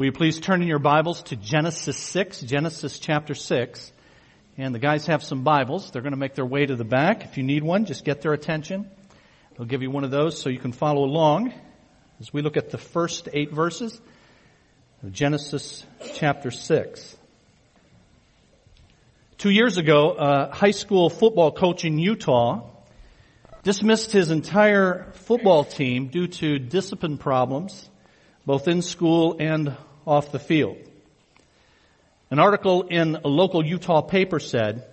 Will you please turn in your Bibles to Genesis 6, Genesis chapter 6. And the guys have some Bibles. They're going to make their way to the back. If you need one, just get their attention. They'll give you one of those so you can follow along as we look at the first eight verses of Genesis chapter 6. Two years ago, a high school football coach in Utah dismissed his entire football team due to discipline problems, both in school and off the field. An article in a local Utah paper said,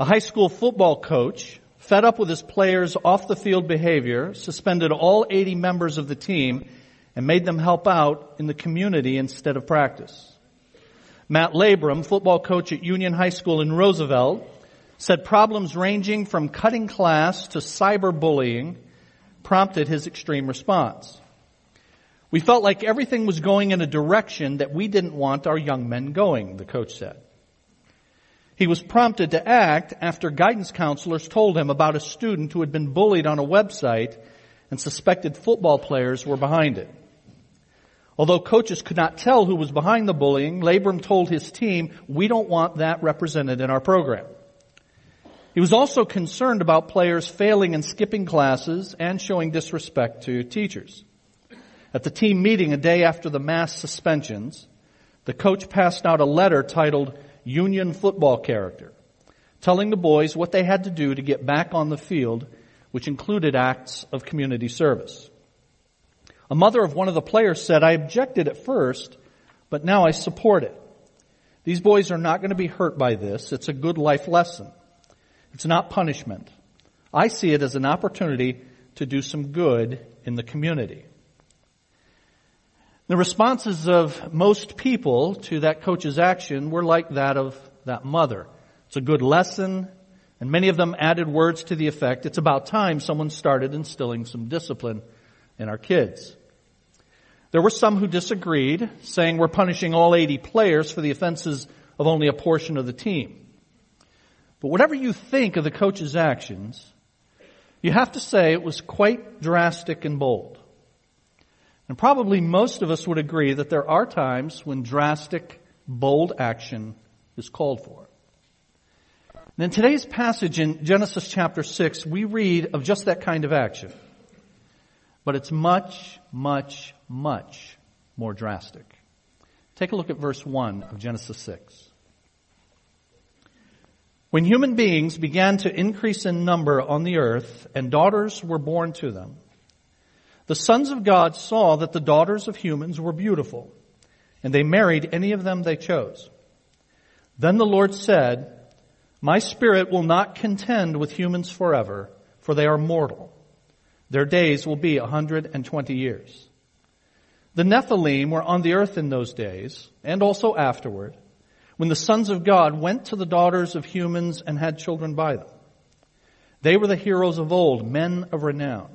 a high school football coach, fed up with his players' off the field behavior, suspended all 80 members of the team and made them help out in the community instead of practice. Matt Labrum, football coach at Union High School in Roosevelt, said problems ranging from cutting class to cyberbullying prompted his extreme response. We felt like everything was going in a direction that we didn't want our young men going, the coach said. He was prompted to act after guidance counselors told him about a student who had been bullied on a website and suspected football players were behind it. Although coaches could not tell who was behind the bullying, Labrum told his team, we don't want that represented in our program. He was also concerned about players failing and skipping classes and showing disrespect to teachers. At the team meeting a day after the mass suspensions, the coach passed out a letter titled Union Football Character, telling the boys what they had to do to get back on the field, which included acts of community service. A mother of one of the players said, I objected at first, but now I support it. These boys are not going to be hurt by this. It's a good life lesson. It's not punishment. I see it as an opportunity to do some good in the community. The responses of most people to that coach's action were like that of that mother. It's a good lesson, and many of them added words to the effect, it's about time someone started instilling some discipline in our kids. There were some who disagreed, saying we're punishing all 80 players for the offenses of only a portion of the team. But whatever you think of the coach's actions, you have to say it was quite drastic and bold. And probably most of us would agree that there are times when drastic, bold action is called for. And in today's passage in Genesis chapter 6, we read of just that kind of action. But it's much, much, much more drastic. Take a look at verse 1 of Genesis 6. When human beings began to increase in number on the earth and daughters were born to them, the sons of God saw that the daughters of humans were beautiful, and they married any of them they chose. Then the Lord said, My spirit will not contend with humans forever, for they are mortal. Their days will be a 120 years. The Nephilim were on the earth in those days, and also afterward, when the sons of God went to the daughters of humans and had children by them. They were the heroes of old, men of renown.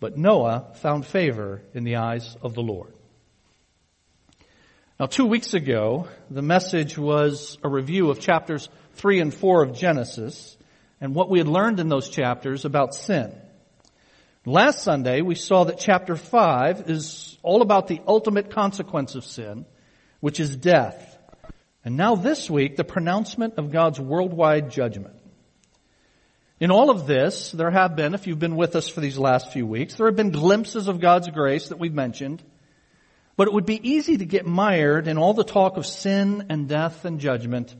But Noah found favor in the eyes of the Lord. Now, two weeks ago, the message was a review of chapters three and four of Genesis and what we had learned in those chapters about sin. Last Sunday, we saw that chapter five is all about the ultimate consequence of sin, which is death. And now this week, the pronouncement of God's worldwide judgment. In all of this, there have been, if you've been with us for these last few weeks, there have been glimpses of God's grace that we've mentioned. But it would be easy to get mired in all the talk of sin and death and judgment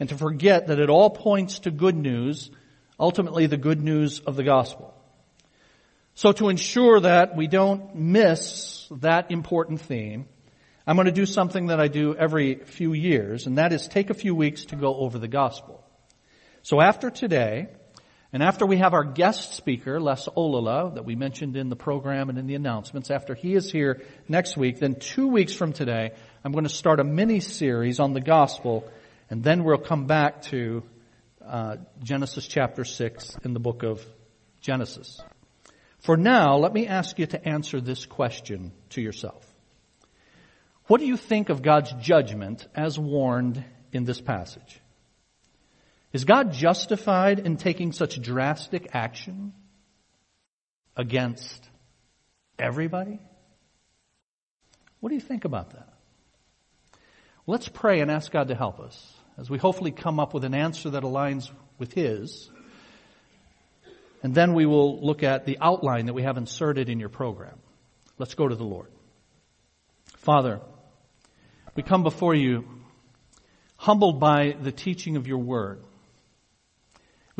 and to forget that it all points to good news, ultimately the good news of the gospel. So to ensure that we don't miss that important theme, I'm going to do something that I do every few years, and that is take a few weeks to go over the gospel. So after today, and after we have our guest speaker, Les Olala, that we mentioned in the program and in the announcements, after he is here next week, then two weeks from today, I'm going to start a mini series on the gospel, and then we'll come back to uh, Genesis chapter 6 in the book of Genesis. For now, let me ask you to answer this question to yourself. What do you think of God's judgment as warned in this passage? Is God justified in taking such drastic action against everybody? What do you think about that? Let's pray and ask God to help us as we hopefully come up with an answer that aligns with His. And then we will look at the outline that we have inserted in your program. Let's go to the Lord. Father, we come before you humbled by the teaching of your word,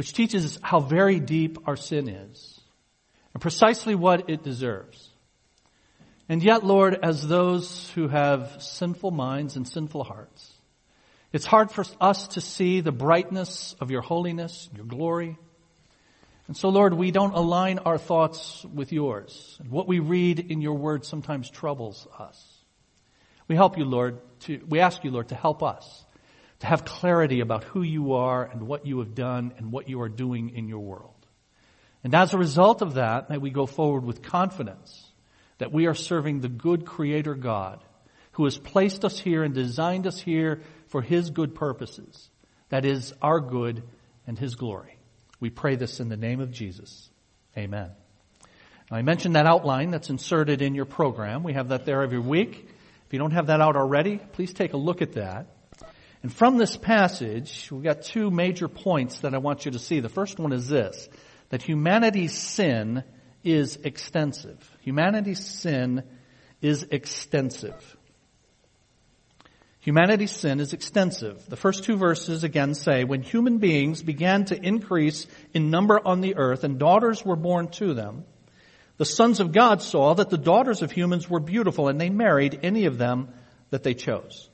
which teaches us how very deep our sin is and precisely what it deserves. And yet, Lord, as those who have sinful minds and sinful hearts, it's hard for us to see the brightness of your holiness, your glory. And so, Lord, we don't align our thoughts with yours. And what we read in your word sometimes troubles us. We help you, Lord, to, we ask you, Lord, to help us to have clarity about who you are and what you have done and what you are doing in your world. And as a result of that, may we go forward with confidence that we are serving the good creator God who has placed us here and designed us here for his good purposes. That is our good and his glory. We pray this in the name of Jesus. Amen. Now, I mentioned that outline that's inserted in your program. We have that there every week. If you don't have that out already, please take a look at that. And from this passage, we've got two major points that I want you to see. The first one is this, that humanity's sin is extensive. Humanity's sin is extensive. Humanity's sin is extensive. The first two verses again say, when human beings began to increase in number on the earth and daughters were born to them, the sons of God saw that the daughters of humans were beautiful and they married any of them that they chose.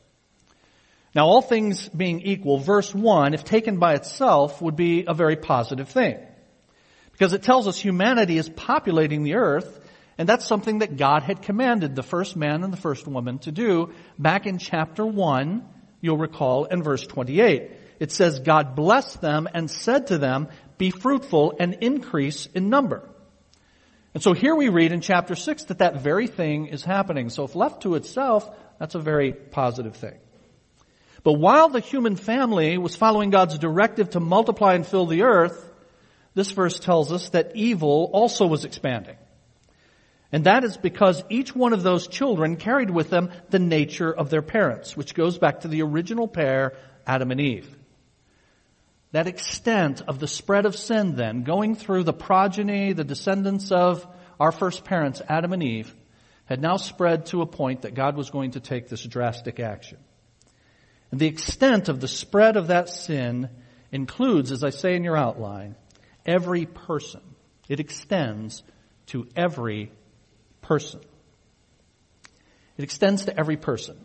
Now all things being equal, verse 1, if taken by itself, would be a very positive thing. Because it tells us humanity is populating the earth, and that's something that God had commanded the first man and the first woman to do back in chapter 1, you'll recall, in verse 28. It says, God blessed them and said to them, be fruitful and increase in number. And so here we read in chapter 6 that that very thing is happening. So if left to itself, that's a very positive thing. But while the human family was following God's directive to multiply and fill the earth, this verse tells us that evil also was expanding. And that is because each one of those children carried with them the nature of their parents, which goes back to the original pair, Adam and Eve. That extent of the spread of sin then, going through the progeny, the descendants of our first parents, Adam and Eve, had now spread to a point that God was going to take this drastic action. And the extent of the spread of that sin includes, as I say in your outline, every person. It extends to every person. It extends to every person.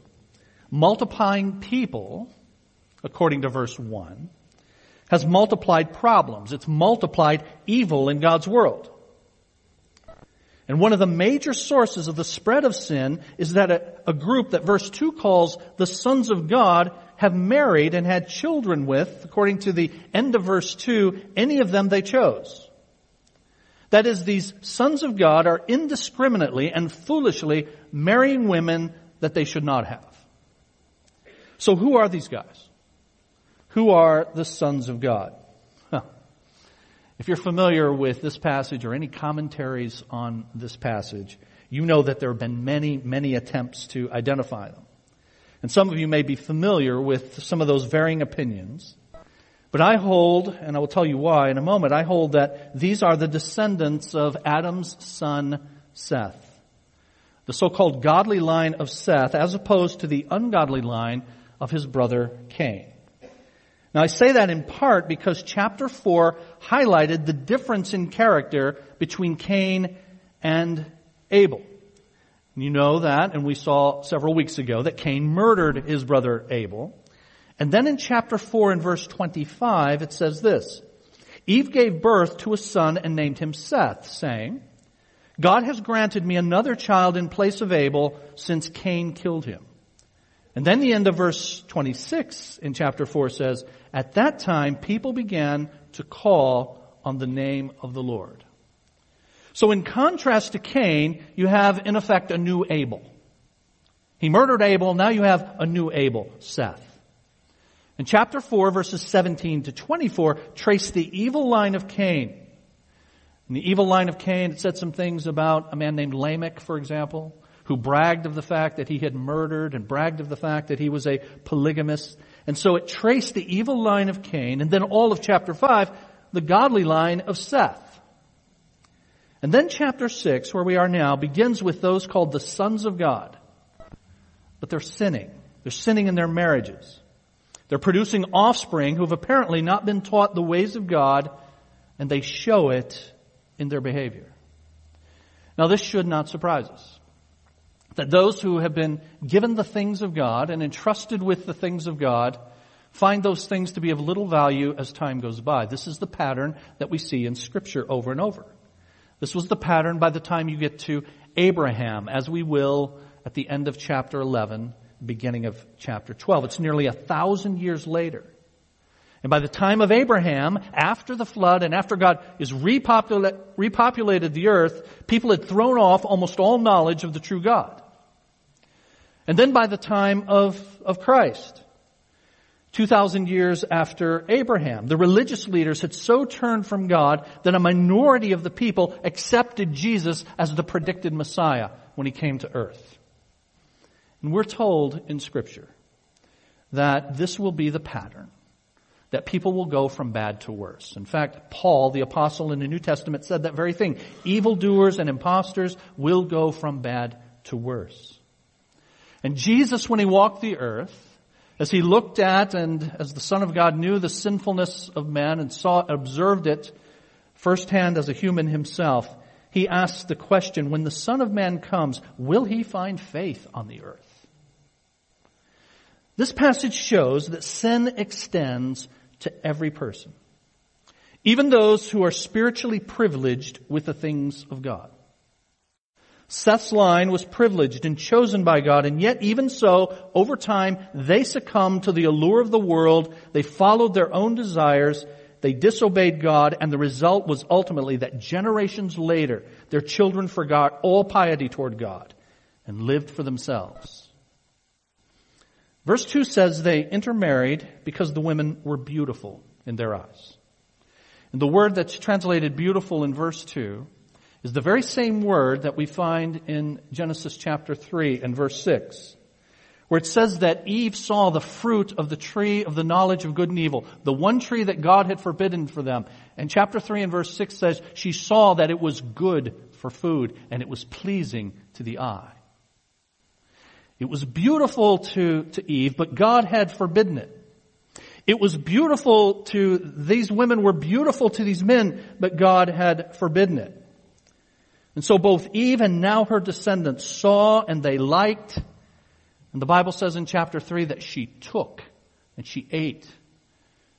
Multiplying people, according to verse 1, has multiplied problems. It's multiplied evil in God's world. And one of the major sources of the spread of sin is that a, a, group that verse 2 calls the sons of God have married and had children with, according to the end of verse 2, any of them they chose. That is, these sons of God are indiscriminately and foolishly marrying women that they should not have. So who are these guys? Who are the sons of God? If you're familiar with this passage or any commentaries on this passage, you know that there have been many, many attempts to identify them. And some of you may be familiar with some of those varying opinions. But I hold, and I will tell you why in a moment, I hold that these are the descendants of Adam's son Seth. The so-called godly line of Seth as opposed to the ungodly line of his brother Cain. Now I say that in part because chapter 4 highlighted the difference in character between Cain and Abel. You know that, and we saw several weeks ago that Cain murdered his brother Abel. And then in chapter 4 and verse 25 it says this, Eve gave birth to a son and named him Seth, saying, God has granted me another child in place of Abel since Cain killed him. And then the end of verse 26 in chapter 4 says, At that time people began to call on the name of the Lord. So in contrast to Cain, you have in effect a new Abel. He murdered Abel, now you have a new Abel, Seth. In chapter 4 verses 17 to 24 trace the evil line of Cain. In the evil line of Cain, it said some things about a man named Lamech, for example who bragged of the fact that he had murdered and bragged of the fact that he was a polygamist. And so it traced the evil line of Cain and then all of chapter 5, the godly line of Seth. And then chapter 6, where we are now, begins with those called the sons of God. But they're sinning. They're sinning in their marriages. They're producing offspring who have apparently not been taught the ways of God, and they show it in their behavior. Now this should not surprise us that those who have been given the things of God and entrusted with the things of God find those things to be of little value as time goes by. This is the pattern that we see in scripture over and over. This was the pattern by the time you get to Abraham, as we will at the end of chapter 11, beginning of chapter 12. It's nearly a thousand years later. And by the time of Abraham, after the flood and after God is repopula- repopulated the earth, people had thrown off almost all knowledge of the true God. And then by the time of, of Christ, 2,000 years after Abraham, the religious leaders had so turned from God that a minority of the people accepted Jesus as the predicted Messiah when he came to earth. And we're told in scripture that this will be the pattern that people will go from bad to worse. In fact, Paul, the apostle in the New Testament said that very thing. Evildoers and impostors will go from bad to worse. And Jesus, when he walked the earth, as he looked at and as the Son of God knew the sinfulness of man and saw, observed it firsthand as a human himself, he asked the question, when the Son of Man comes, will he find faith on the earth? This passage shows that sin extends to every person. Even those who are spiritually privileged with the things of God. Seth's line was privileged and chosen by God, and yet even so, over time, they succumbed to the allure of the world, they followed their own desires, they disobeyed God, and the result was ultimately that generations later, their children forgot all piety toward God and lived for themselves. Verse 2 says they intermarried because the women were beautiful in their eyes. And the word that's translated beautiful in verse 2 is the very same word that we find in Genesis chapter 3 and verse 6, where it says that Eve saw the fruit of the tree of the knowledge of good and evil, the one tree that God had forbidden for them. And chapter 3 and verse 6 says she saw that it was good for food and it was pleasing to the eye. It was beautiful to, to Eve, but God had forbidden it. It was beautiful to, these women were beautiful to these men, but God had forbidden it. And so both Eve and now her descendants saw and they liked. And the Bible says in chapter 3 that she took and she ate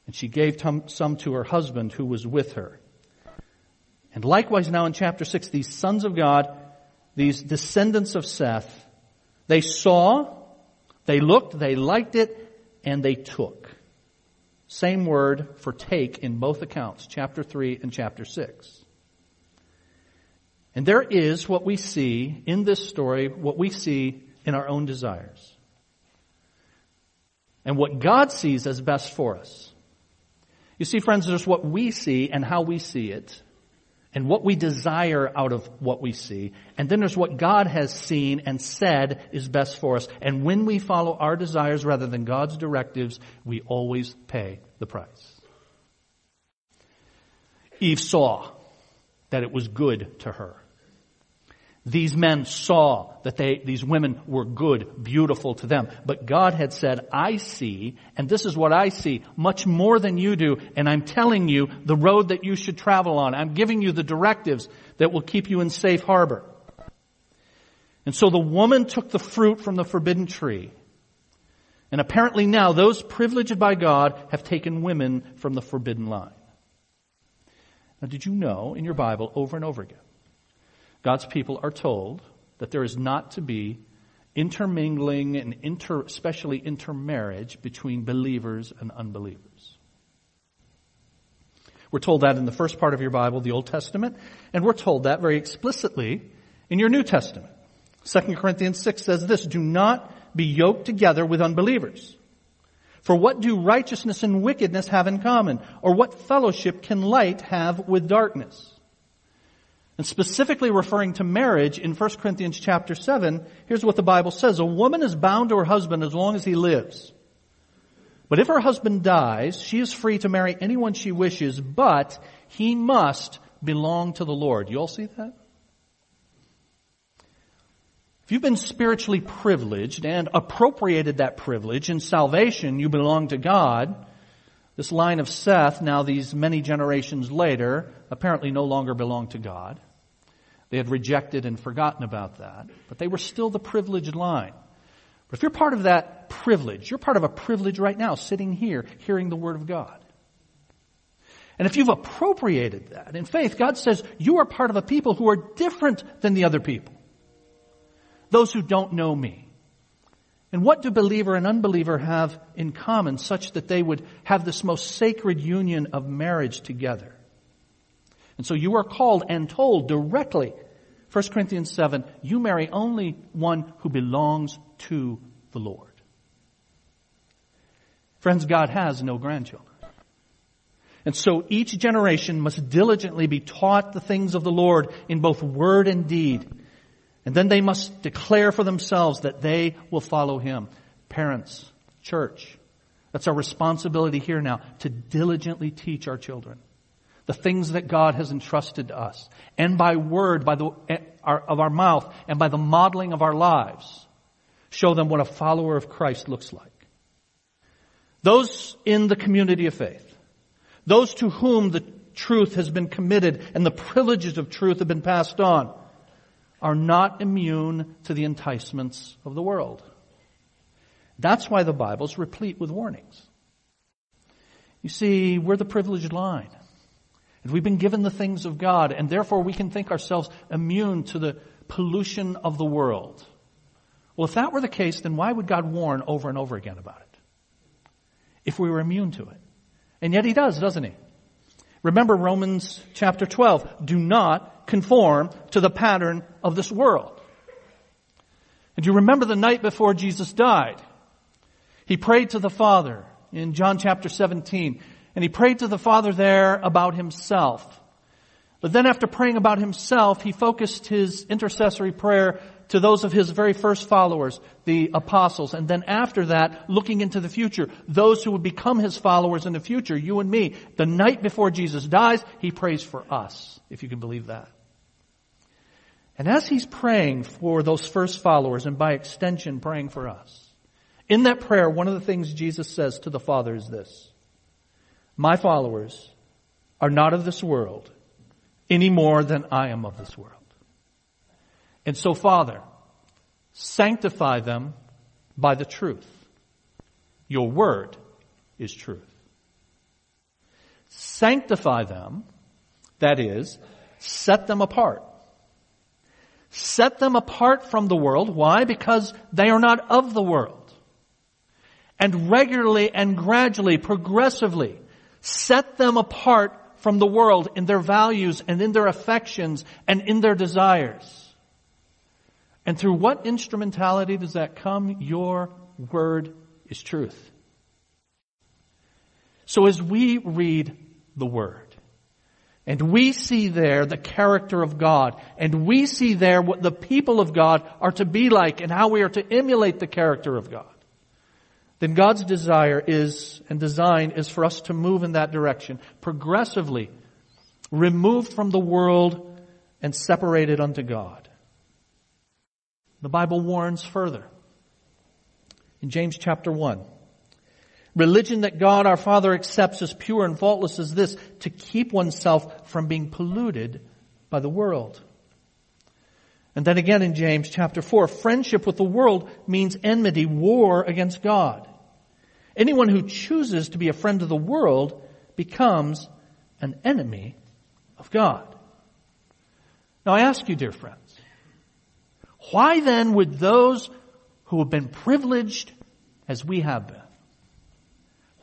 and she gave some to her husband who was with her. And likewise now in chapter 6, these sons of God, these descendants of Seth, they saw, they looked, they liked it, and they took. Same word for take in both accounts, chapter 3 and chapter 6. And there is what we see in this story, what we see in our own desires. And what God sees as best for us. You see, friends, there's what we see and how we see it, and what we desire out of what we see. And then there's what God has seen and said is best for us. And when we follow our desires rather than God's directives, we always pay the price. Eve saw that it was good to her. These men saw that they, these women were good, beautiful to them. But God had said, I see, and this is what I see, much more than you do, and I'm telling you the road that you should travel on. I'm giving you the directives that will keep you in safe harbor. And so the woman took the fruit from the forbidden tree. And apparently now those privileged by God have taken women from the forbidden line. Now did you know in your Bible over and over again God's people are told that there is not to be intermingling and inter, especially intermarriage between believers and unbelievers. We're told that in the first part of your Bible, the Old Testament, and we're told that very explicitly in your New Testament. 2 Corinthians 6 says this, do not be yoked together with unbelievers. For what do righteousness and wickedness have in common? Or what fellowship can light have with darkness? And specifically referring to marriage in 1 Corinthians chapter 7, here's what the Bible says. A woman is bound to her husband as long as he lives. But if her husband dies, she is free to marry anyone she wishes, but he must belong to the Lord. You all see that? If you've been spiritually privileged and appropriated that privilege in salvation, you belong to God. This line of Seth, now these many generations later, apparently no longer belong to God. They had rejected and forgotten about that, but they were still the privileged line. But if you're part of that privilege, you're part of a privilege right now, sitting here, hearing the Word of God. And if you've appropriated that in faith, God says you are part of a people who are different than the other people those who don't know me. And what do believer and unbeliever have in common such that they would have this most sacred union of marriage together? And so you are called and told directly, 1 Corinthians 7, you marry only one who belongs to the Lord. Friends, God has no grandchildren. And so each generation must diligently be taught the things of the Lord in both word and deed and then they must declare for themselves that they will follow him. Parents, church, that's our responsibility here now to diligently teach our children the things that God has entrusted to us. And by word, by the, eh, our, of our mouth, and by the modeling of our lives, show them what a follower of Christ looks like. Those in the community of faith, those to whom the truth has been committed and the privileges of truth have been passed on, are not immune to the enticements of the world. That's why the Bible's replete with warnings. You see, we're the privileged line. And we've been given the things of God, and therefore we can think ourselves immune to the pollution of the world. Well, if that were the case, then why would God warn over and over again about it? If we were immune to it. And yet he does, doesn't he? Remember Romans chapter 12. Do not conform to the pattern of this world. And you remember the night before Jesus died. He prayed to the Father in John chapter 17. And he prayed to the Father there about himself. But then after praying about himself, he focused his intercessory prayer to those of his very first followers, the apostles. And then after that, looking into the future, those who would become his followers in the future, you and me. The night before Jesus dies, he prays for us, if you can believe that. And as he's praying for those first followers, and by extension praying for us, in that prayer, one of the things Jesus says to the Father is this, My followers are not of this world any more than I am of this world. And so, Father, sanctify them by the truth. Your word is truth. Sanctify them, that is, set them apart. Set them apart from the world. Why? Because they are not of the world. And regularly and gradually, progressively, set them apart from the world in their values and in their affections and in their desires. And through what instrumentality does that come? Your word is truth. So as we read the word, and we see there the character of God, and we see there what the people of God are to be like and how we are to emulate the character of God, then God's desire is, and design is for us to move in that direction, progressively, removed from the world and separated unto God. The Bible warns further. In James chapter 1, religion that God our Father accepts as pure and faultless is this, to keep oneself from being polluted by the world. And then again in James chapter 4, friendship with the world means enmity, war against God. Anyone who chooses to be a friend of the world becomes an enemy of God. Now I ask you, dear friends, why then would those who have been privileged as we have been,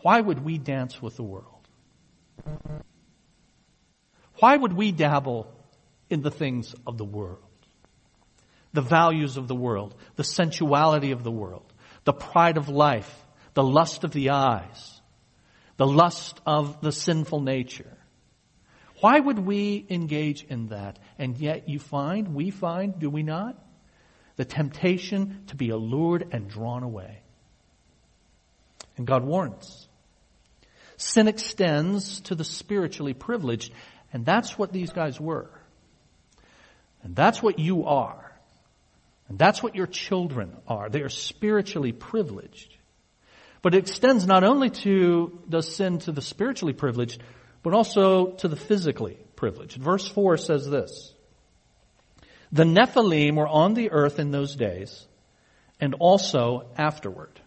why would we dance with the world? Why would we dabble in the things of the world? The values of the world, the sensuality of the world, the pride of life, the lust of the eyes, the lust of the sinful nature. Why would we engage in that? And yet you find, we find, do we not? The temptation to be allured and drawn away. And God warns. Sin extends to the spiritually privileged, and that's what these guys were. And that's what you are. And that's what your children are. They are spiritually privileged. But it extends not only to, does sin to the spiritually privileged, but also to the physically privileged. Verse 4 says this. The Nephilim were on the earth in those days, and also afterward.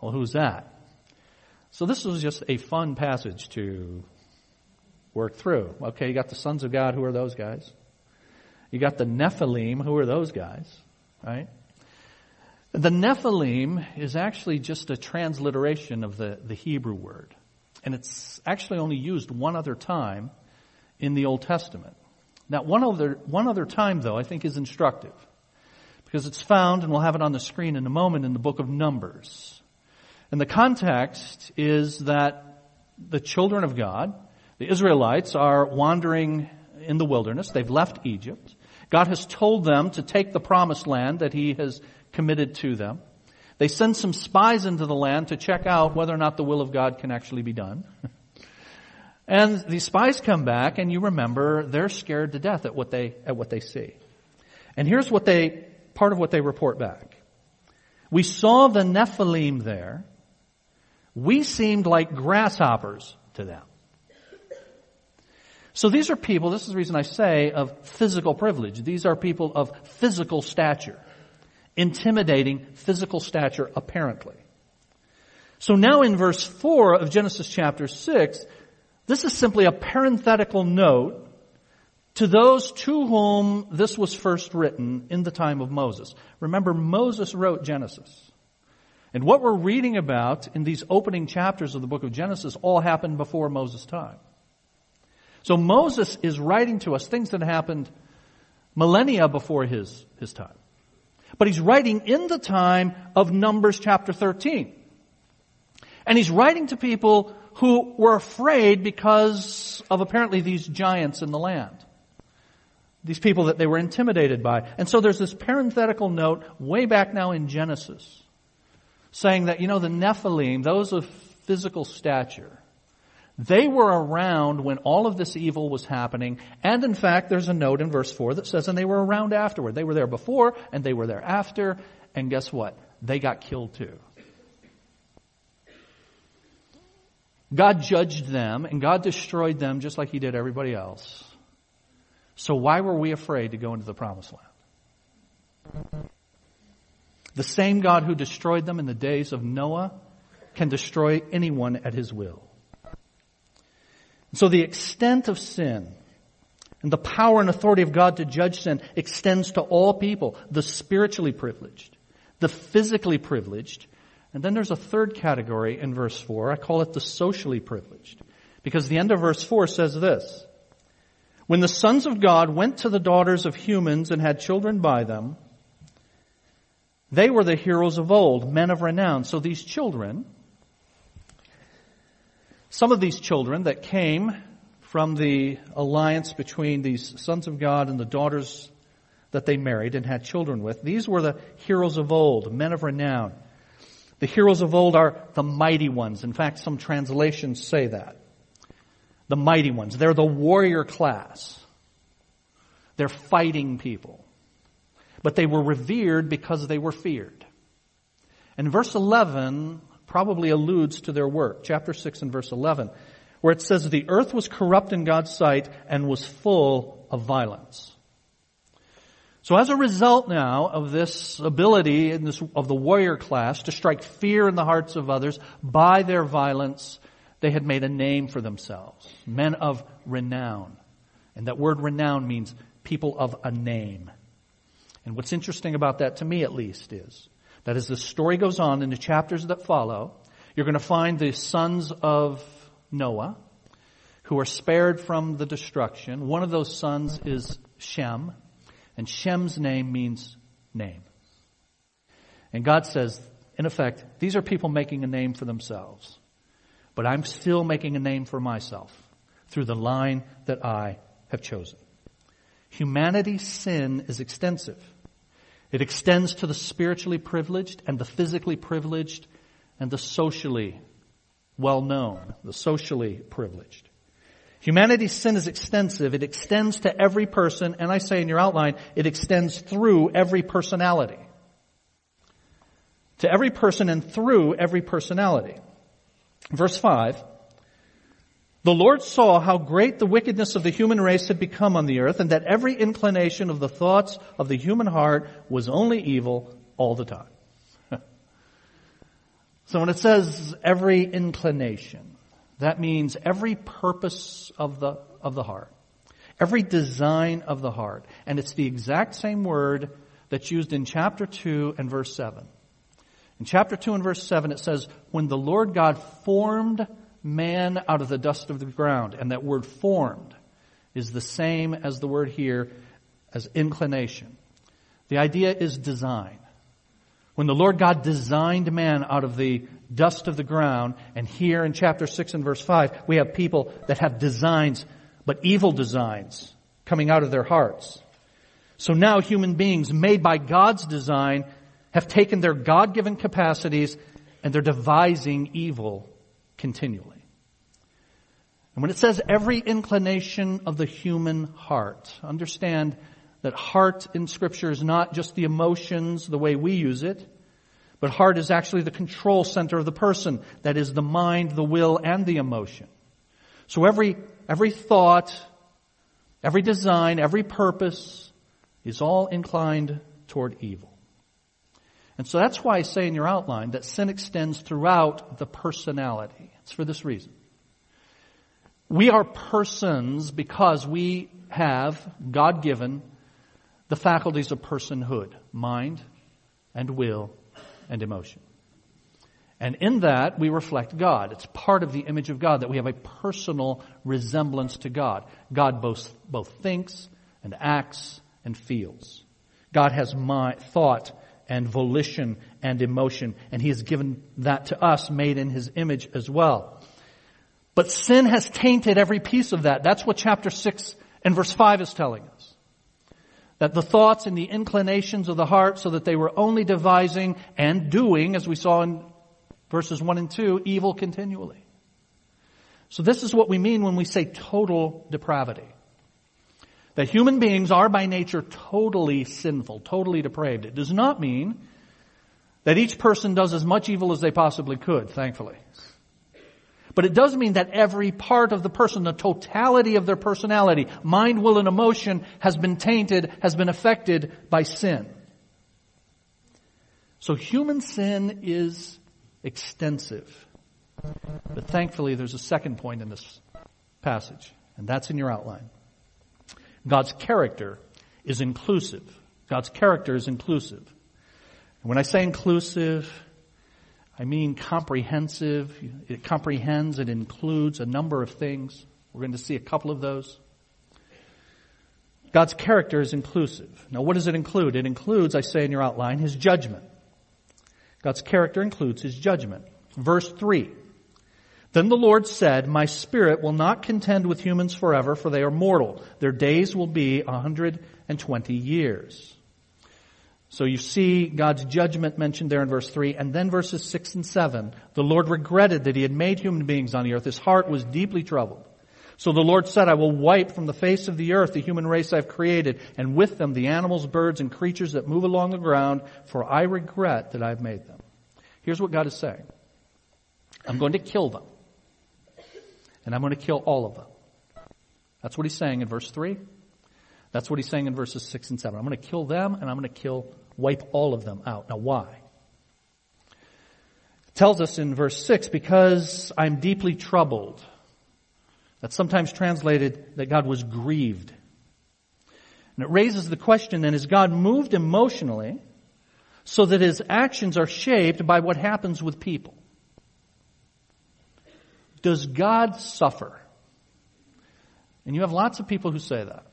Well, who's that? So this was just a fun passage to work through. Okay, you got the sons of God. Who are those guys? You got the Nephilim. Who are those guys? Right? The Nephilim is actually just a transliteration of the, the Hebrew word. And it's actually only used one other time in the Old Testament. Now, one other, one other time, though, I think is instructive. Because it's found, and we'll have it on the screen in a moment, in the book of Numbers. And the context is that the children of God, the Israelites, are wandering in the wilderness. They've left Egypt. God has told them to take the promised land that He has committed to them. They send some spies into the land to check out whether or not the will of God can actually be done. and these spies come back and you remember they're scared to death at what they, at what they see. And here's what they, part of what they report back. We saw the Nephilim there we seemed like grasshoppers to them. So these are people, this is the reason I say, of physical privilege. These are people of physical stature. Intimidating physical stature, apparently. So now in verse 4 of Genesis chapter 6, this is simply a parenthetical note to those to whom this was first written in the time of Moses. Remember, Moses wrote Genesis. And what we're reading about in these opening chapters of the book of Genesis all happened before Moses' time. So Moses is writing to us things that happened millennia before his, his time. But he's writing in the time of Numbers chapter 13. And he's writing to people who were afraid because of apparently these giants in the land. These people that they were intimidated by. And so there's this parenthetical note way back now in Genesis saying that, you know, the Nephilim, those of physical stature, they were around when all of this evil was happening. And in fact, there's a note in verse 4 that says, and they were around afterward. They were there before and they were there after. And guess what? They got killed too. God judged them and God destroyed them just like He did everybody else. So why were we afraid to go into the promised land? The same God who destroyed them in the days of Noah can destroy anyone at his will. So the extent of sin and the power and authority of God to judge sin extends to all people, the spiritually privileged, the physically privileged, and then there's a third category in verse 4. I call it the socially privileged. Because the end of verse 4 says this. When the sons of God went to the daughters of humans and had children by them, they were the heroes of old, men of renown. So these children, some of these children that came from the alliance between these sons of God and the daughters that they married and had children with, these were the heroes of old, men of renown. The heroes of old are the mighty ones. In fact, some translations say that. The mighty ones. They're the warrior class. They're fighting people but they were revered because they were feared. And verse 11 probably alludes to their work, chapter 6 and verse 11, where it says, the earth was corrupt in God's sight and was full of violence. So as a result now of this ability in this, of the warrior class to strike fear in the hearts of others by their violence, they had made a name for themselves. Men of renown. And that word renown means people of a name. And what's interesting about that to me at least is that as the story goes on in the chapters that follow, you're going to find the sons of Noah who are spared from the destruction. One of those sons is Shem, and Shem's name means name. And God says, in effect, these are people making a name for themselves. But I'm still making a name for myself through the line that I have chosen. Humanity's sin is extensive. It extends to the spiritually privileged and the physically privileged and the socially well known, the socially privileged. Humanity's sin is extensive. It extends to every person, and I say in your outline, it extends through every personality. To every person and through every personality. Verse 5, the Lord saw how great the wickedness of the human race had become on the earth and that every inclination of the thoughts of the human heart was only evil all the time. so when it says every inclination, that means every purpose of the, of the heart. Every design of the heart. And it's the exact same word that's used in chapter 2 and verse 7. In chapter 2 and verse 7 it says, when the Lord God formed man out of the dust of the ground. And that word formed is the same as the word here as inclination. The idea is design. When the Lord God designed man out of the dust of the ground, and here in chapter 6 and verse 5, we have people that have designs, but evil designs coming out of their hearts. So now human beings made by God's design have taken their God-given capacities and they're devising evil continually. And when it says every inclination of the human heart, understand that heart in scripture is not just the emotions the way we use it, but heart is actually the control center of the person. That is the mind, the will, and the emotion. So every, every thought, every design, every purpose is all inclined toward evil. And so that's why I say in your outline that sin extends throughout the personality. It's for this reason. We are persons because we have, God given, the faculties of personhood, mind and will and emotion. And in that, we reflect God. It's part of the image of God that we have a personal resemblance to God. God both, both thinks and acts and feels. God has mind, thought and volition and emotion, and He has given that to us made in His image as well. But sin has tainted every piece of that. That's what chapter 6 and verse 5 is telling us. That the thoughts and the inclinations of the heart so that they were only devising and doing, as we saw in verses 1 and 2, evil continually. So this is what we mean when we say total depravity that human beings are by nature totally sinful, totally depraved. It does not mean that each person does as much evil as they possibly could, thankfully. But it does mean that every part of the person, the totality of their personality, mind, will, and emotion has been tainted, has been affected by sin. So human sin is extensive. But thankfully there's a second point in this passage, and that's in your outline. God's character is inclusive. God's character is inclusive. When I say inclusive, I mean comprehensive. It comprehends, it includes a number of things. We're going to see a couple of those. God's character is inclusive. Now what does it include? It includes, I say in your outline, His judgment. God's character includes His judgment. Verse 3. Then the Lord said, My spirit will not contend with humans forever, for they are mortal. Their days will be 120 years. So you see God's judgment mentioned there in verse 3, and then verses 6 and 7. The Lord regretted that he had made human beings on the earth. His heart was deeply troubled. So the Lord said, I will wipe from the face of the earth the human race I've created, and with them the animals, birds, and creatures that move along the ground, for I regret that I've made them. Here's what God is saying. I'm going to kill them and I'm going to kill all of them. That's what he's saying in verse 3. That's what he's saying in verses 6 and 7. I'm going to kill them and I'm going to kill, wipe all of them out. Now why? It tells us in verse 6, because I'm deeply troubled. That's sometimes translated that God was grieved. And it raises the question then, is God moved emotionally so that his actions are shaped by what happens with people? Does God suffer? And you have lots of people who say that.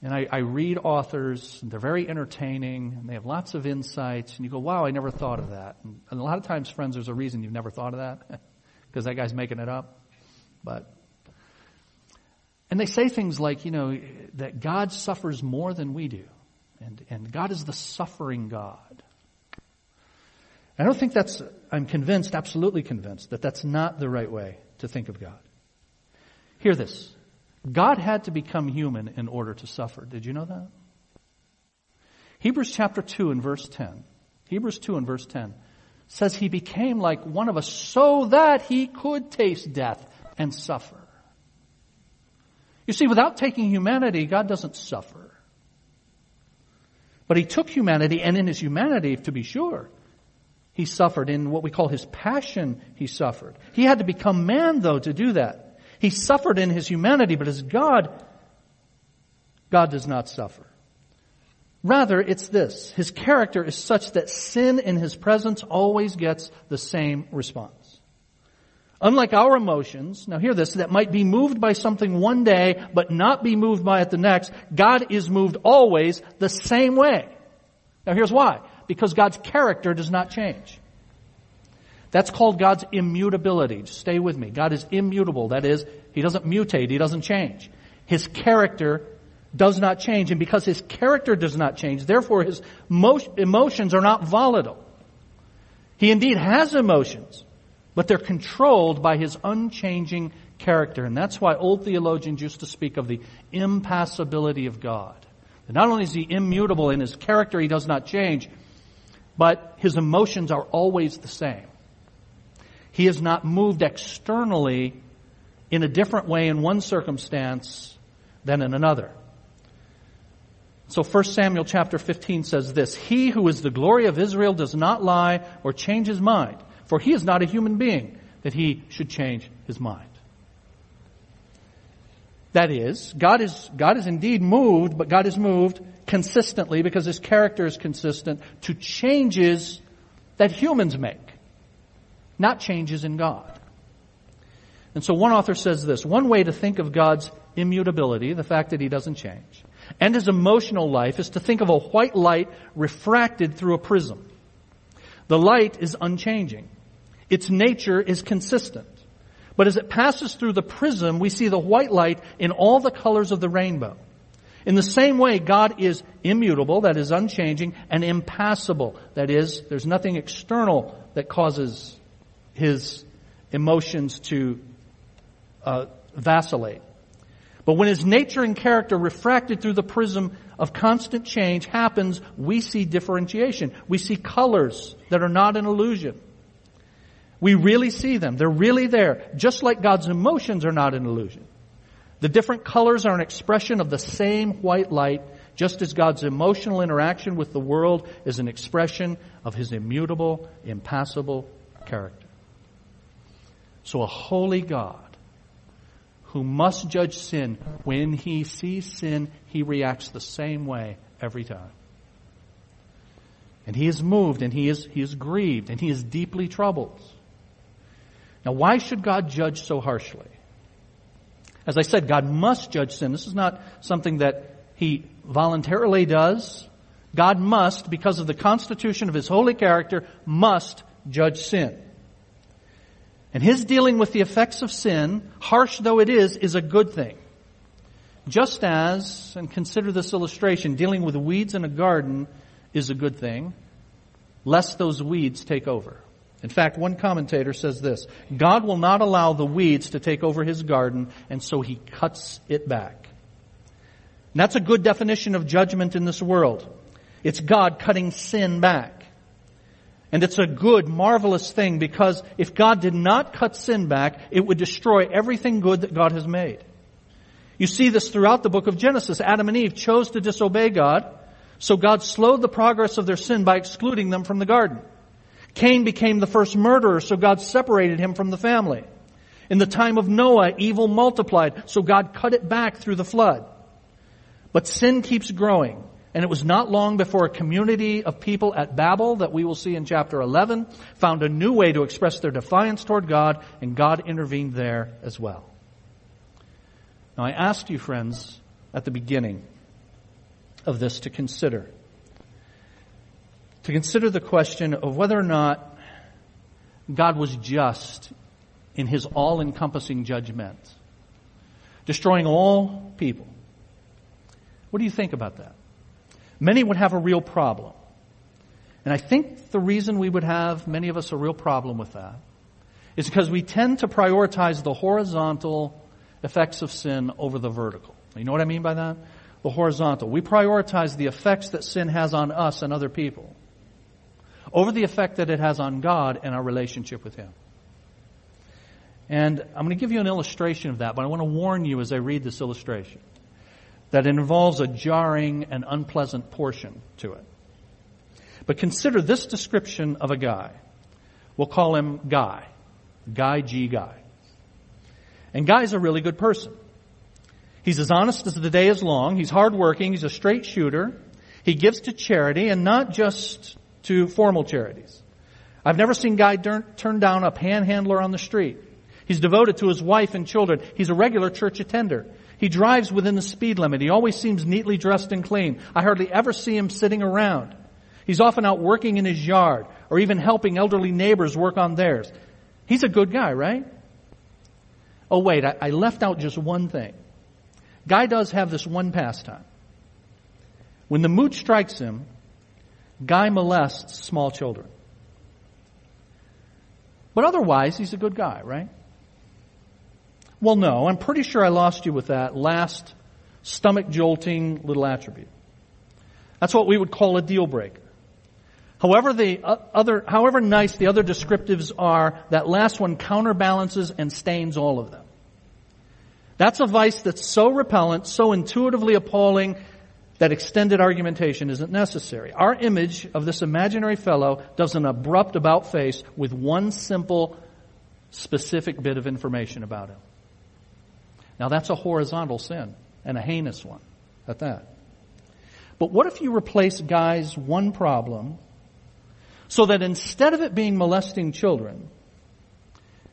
And I, I, read authors, and they're very entertaining, and they have lots of insights, and you go, wow, I never thought of that. And, and a lot of times, friends, there's a reason you've never thought of that, because that guy's making it up. But, and they say things like, you know, that God suffers more than we do, and, and God is the suffering God. I don't think that's, I'm convinced, absolutely convinced, that that's not the right way to think of God. Hear this. God had to become human in order to suffer. Did you know that? Hebrews chapter 2 and verse 10. Hebrews 2 and verse 10 says he became like one of us so that he could taste death and suffer. You see, without taking humanity, God doesn't suffer. But he took humanity, and in his humanity, to be sure, he suffered. In what we call his passion, he suffered. He had to become man, though, to do that. He suffered in his humanity, but as God, God does not suffer. Rather, it's this. His character is such that sin in his presence always gets the same response. Unlike our emotions, now hear this, that might be moved by something one day, but not be moved by it the next, God is moved always the same way. Now here's why. Because God's character does not change. That's called God's immutability. Just stay with me. God is immutable. That is, He doesn't mutate. He doesn't change. His character does not change. And because His character does not change, therefore His emotions are not volatile. He indeed has emotions, but they're controlled by His unchanging character. And that's why old theologians used to speak of the impassibility of God. And not only is He immutable in His character, He does not change, but His emotions are always the same. He is not moved externally in a different way in one circumstance than in another. So 1 Samuel chapter 15 says this, He who is the glory of Israel does not lie or change his mind, for he is not a human being that he should change his mind. That is, God is, God is indeed moved, but God is moved consistently because his character is consistent to changes that humans make not changes in God. And so one author says this, one way to think of God's immutability, the fact that he doesn't change, and his emotional life is to think of a white light refracted through a prism. The light is unchanging. Its nature is consistent. But as it passes through the prism, we see the white light in all the colors of the rainbow. In the same way, God is immutable, that is unchanging, and impassible, that is, there's nothing external that causes his emotions to uh, vacillate. But when his nature and character refracted through the prism of constant change happens, we see differentiation. We see colors that are not an illusion. We really see them. They're really there. Just like God's emotions are not an illusion. The different colors are an expression of the same white light, just as God's emotional interaction with the world is an expression of His immutable, impassible character. So a holy God who must judge sin, when he sees sin, he reacts the same way every time. And he is moved and he is, he is grieved and he is deeply troubled. Now why should God judge so harshly? As I said, God must judge sin. This is not something that he voluntarily does. God must, because of the constitution of his holy character, must judge sin. And his dealing with the effects of sin, harsh though it is, is a good thing. Just as, and consider this illustration, dealing with weeds in a garden is a good thing, lest those weeds take over. In fact, one commentator says this, God will not allow the weeds to take over his garden, and so he cuts it back. And that's a good definition of judgment in this world. It's God cutting sin back. And it's a good, marvelous thing because if God did not cut sin back, it would destroy everything good that God has made. You see this throughout the book of Genesis. Adam and Eve chose to disobey God, so God slowed the progress of their sin by excluding them from the garden. Cain became the first murderer, so God separated him from the family. In the time of Noah, evil multiplied, so God cut it back through the flood. But sin keeps growing. And it was not long before a community of people at Babel that we will see in chapter 11 found a new way to express their defiance toward God, and God intervened there as well. Now I asked you, friends, at the beginning of this to consider. To consider the question of whether or not God was just in his all-encompassing judgment, destroying all people. What do you think about that? Many would have a real problem. And I think the reason we would have, many of us, a real problem with that is because we tend to prioritize the horizontal effects of sin over the vertical. You know what I mean by that? The horizontal. We prioritize the effects that sin has on us and other people over the effect that it has on God and our relationship with Him. And I'm going to give you an illustration of that, but I want to warn you as I read this illustration that involves a jarring and unpleasant portion to it. But consider this description of a guy. We'll call him Guy. Guy G. Guy. And Guy's a really good person. He's as honest as the day is long. He's hardworking. He's a straight shooter. He gives to charity and not just to formal charities. I've never seen Guy turn down a panhandler on the street. He's devoted to his wife and children. He's a regular church attender. He drives within the speed limit. He always seems neatly dressed and clean. I hardly ever see him sitting around. He's often out working in his yard or even helping elderly neighbors work on theirs. He's a good guy, right? Oh wait, I, I left out just one thing. Guy does have this one pastime. When the mood strikes him, Guy molests small children. But otherwise, he's a good guy, right? Well, no, I'm pretty sure I lost you with that last stomach jolting little attribute. That's what we would call a deal breaker. However the uh, other, however nice the other descriptives are, that last one counterbalances and stains all of them. That's a vice that's so repellent, so intuitively appalling, that extended argumentation isn't necessary. Our image of this imaginary fellow does an abrupt about face with one simple, specific bit of information about him. Now that's a horizontal sin and a heinous one at that. But what if you replace Guy's one problem so that instead of it being molesting children,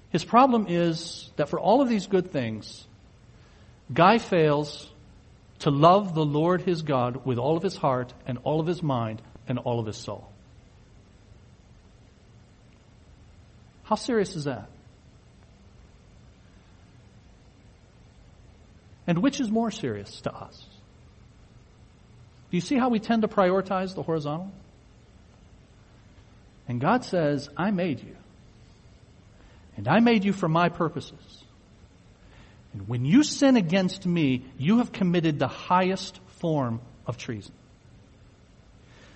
his problem is that for all of these good things, Guy fails to love the Lord his God with all of his heart and all of his mind and all of his soul. How serious is that? And which is more serious to us? Do you see how we tend to prioritize the horizontal? And God says, I made you. And I made you for my purposes. And when you sin against me, you have committed the highest form of treason.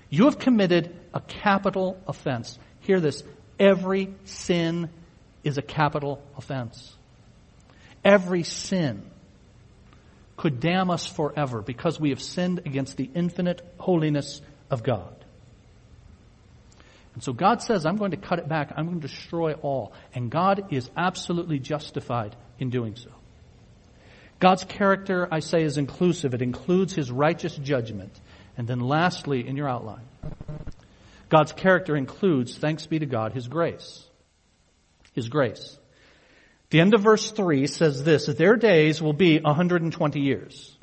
You have committed a capital offense. Hear this. Every sin is a capital offense. Every sin could damn us forever because we have sinned against the infinite holiness of God. And so God says, I'm going to cut it back. I'm going to destroy all. And God is absolutely justified in doing so. God's character, I say, is inclusive. It includes His righteous judgment. And then lastly, in your outline, God's character includes, thanks be to God, His grace. His grace. The end of verse 3 says this, their days will be 120 years.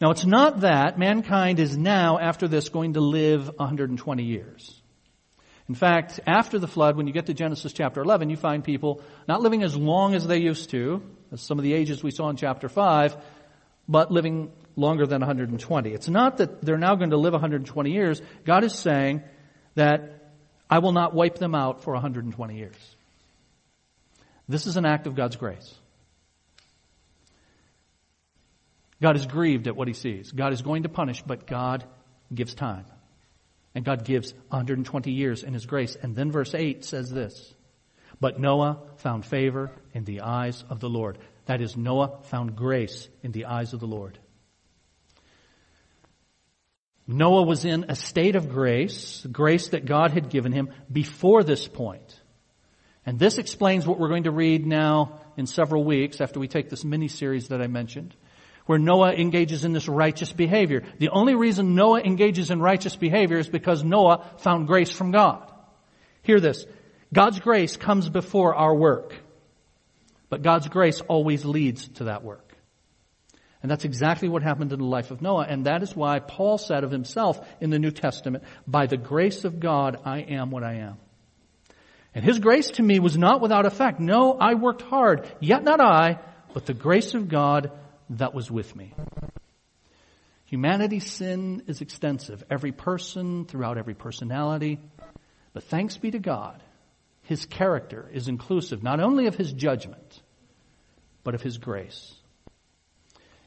Now it's not that mankind is now, after this, going to live 120 years. In fact, after the flood, when you get to Genesis chapter 11, you find people not living as long as they used to, as some of the ages we saw in chapter 5, but living longer than 120. It's not that they're now going to live 120 years. God is saying that I will not wipe them out for 120 years. This is an act of God's grace. God is grieved at what he sees. God is going to punish, but God gives time. And God gives 120 years in his grace. And then verse 8 says this. But Noah found favor in the eyes of the Lord. That is, Noah found grace in the eyes of the Lord. Noah was in a state of grace, grace that God had given him before this point. And this explains what we're going to read now in several weeks after we take this mini series that I mentioned, where Noah engages in this righteous behavior. The only reason Noah engages in righteous behavior is because Noah found grace from God. Hear this. God's grace comes before our work. But God's grace always leads to that work. And that's exactly what happened in the life of Noah. And that is why Paul said of himself in the New Testament, by the grace of God, I am what I am. And his grace to me was not without effect. No, I worked hard, yet not I, but the grace of God that was with me. Humanity's sin is extensive. Every person, throughout every personality. But thanks be to God, His character is inclusive not only of His judgment, but of His grace.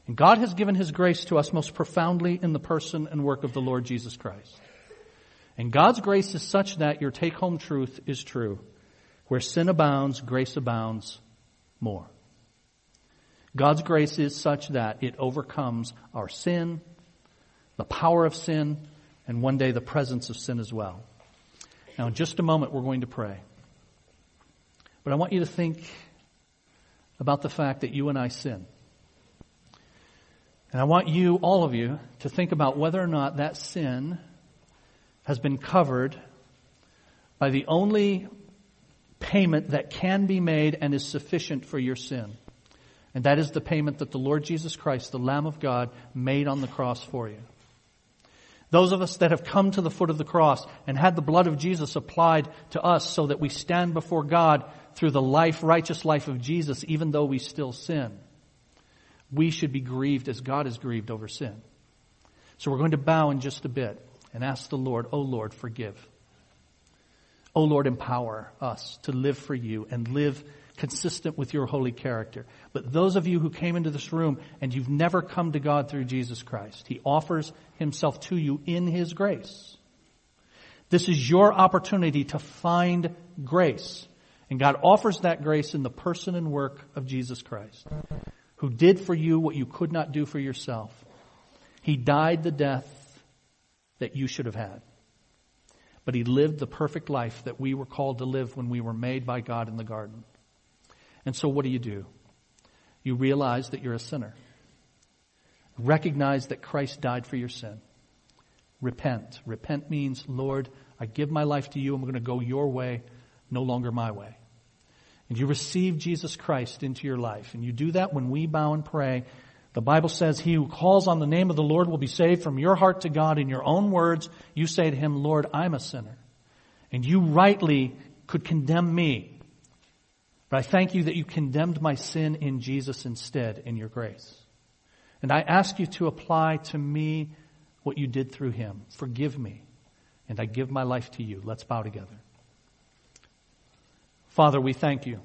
And God has given His grace to us most profoundly in the person and work of the Lord Jesus Christ. And God's grace is such that your take home truth is true. Where sin abounds, grace abounds more. God's grace is such that it overcomes our sin, the power of sin, and one day the presence of sin as well. Now, in just a moment, we're going to pray. But I want you to think about the fact that you and I sin. And I want you, all of you, to think about whether or not that sin has been covered by the only payment that can be made and is sufficient for your sin. And that is the payment that the Lord Jesus Christ, the Lamb of God, made on the cross for you. Those of us that have come to the foot of the cross and had the blood of Jesus applied to us so that we stand before God through the life, righteous life of Jesus, even though we still sin. We should be grieved as God is grieved over sin. So we're going to bow in just a bit and ask the Lord, Oh Lord, forgive. Oh Lord, empower us to live for you and live consistent with your holy character. But those of you who came into this room and you've never come to God through Jesus Christ, He offers Himself to you in His grace. This is your opportunity to find grace. And God offers that grace in the person and work of Jesus Christ, who did for you what you could not do for yourself. He died the death that you should have had. But he lived the perfect life that we were called to live when we were made by God in the garden. And so what do you do? You realize that you're a sinner. Recognize that Christ died for your sin. Repent. Repent means, Lord, I give my life to you. I'm going to go your way, no longer my way. And you receive Jesus Christ into your life. And you do that when we bow and pray the Bible says, He who calls on the name of the Lord will be saved from your heart to God. In your own words, you say to Him, Lord, I'm a sinner. And you rightly could condemn me. But I thank you that you condemned my sin in Jesus instead in your grace. And I ask you to apply to me what you did through Him. Forgive me. And I give my life to you. Let's bow together. Father, we thank you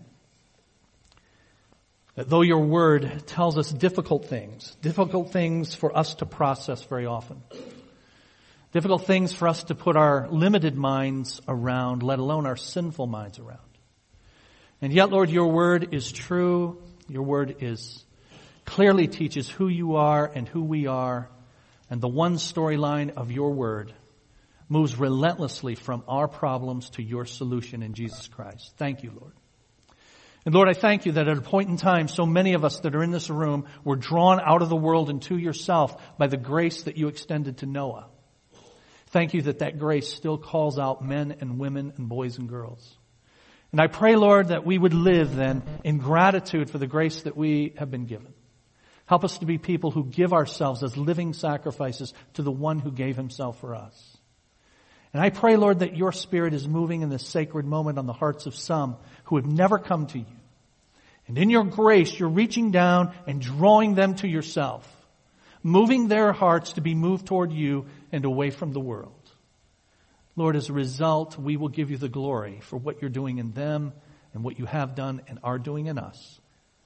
that though your word tells us difficult things, difficult things for us to process very often, difficult things for us to put our limited minds around, let alone our sinful minds around. And yet, Lord, your word is true. Your word is clearly teaches who you are and who we are. And the one storyline of your word moves relentlessly from our problems to your solution in Jesus Christ. Thank you, Lord. And Lord, I thank you that at a point in time, so many of us that are in this room were drawn out of the world and to yourself by the grace that you extended to Noah. Thank you that that grace still calls out men and women and boys and girls. And I pray, Lord, that we would live then in gratitude for the grace that we have been given. Help us to be people who give ourselves as living sacrifices to the one who gave himself for us. And I pray, Lord, that your spirit is moving in this sacred moment on the hearts of some who have never come to you. And in your grace, you're reaching down and drawing them to yourself, moving their hearts to be moved toward you and away from the world. Lord, as a result, we will give you the glory for what you're doing in them and what you have done and are doing in us.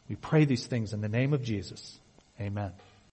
We pray these things in the name of Jesus. Amen.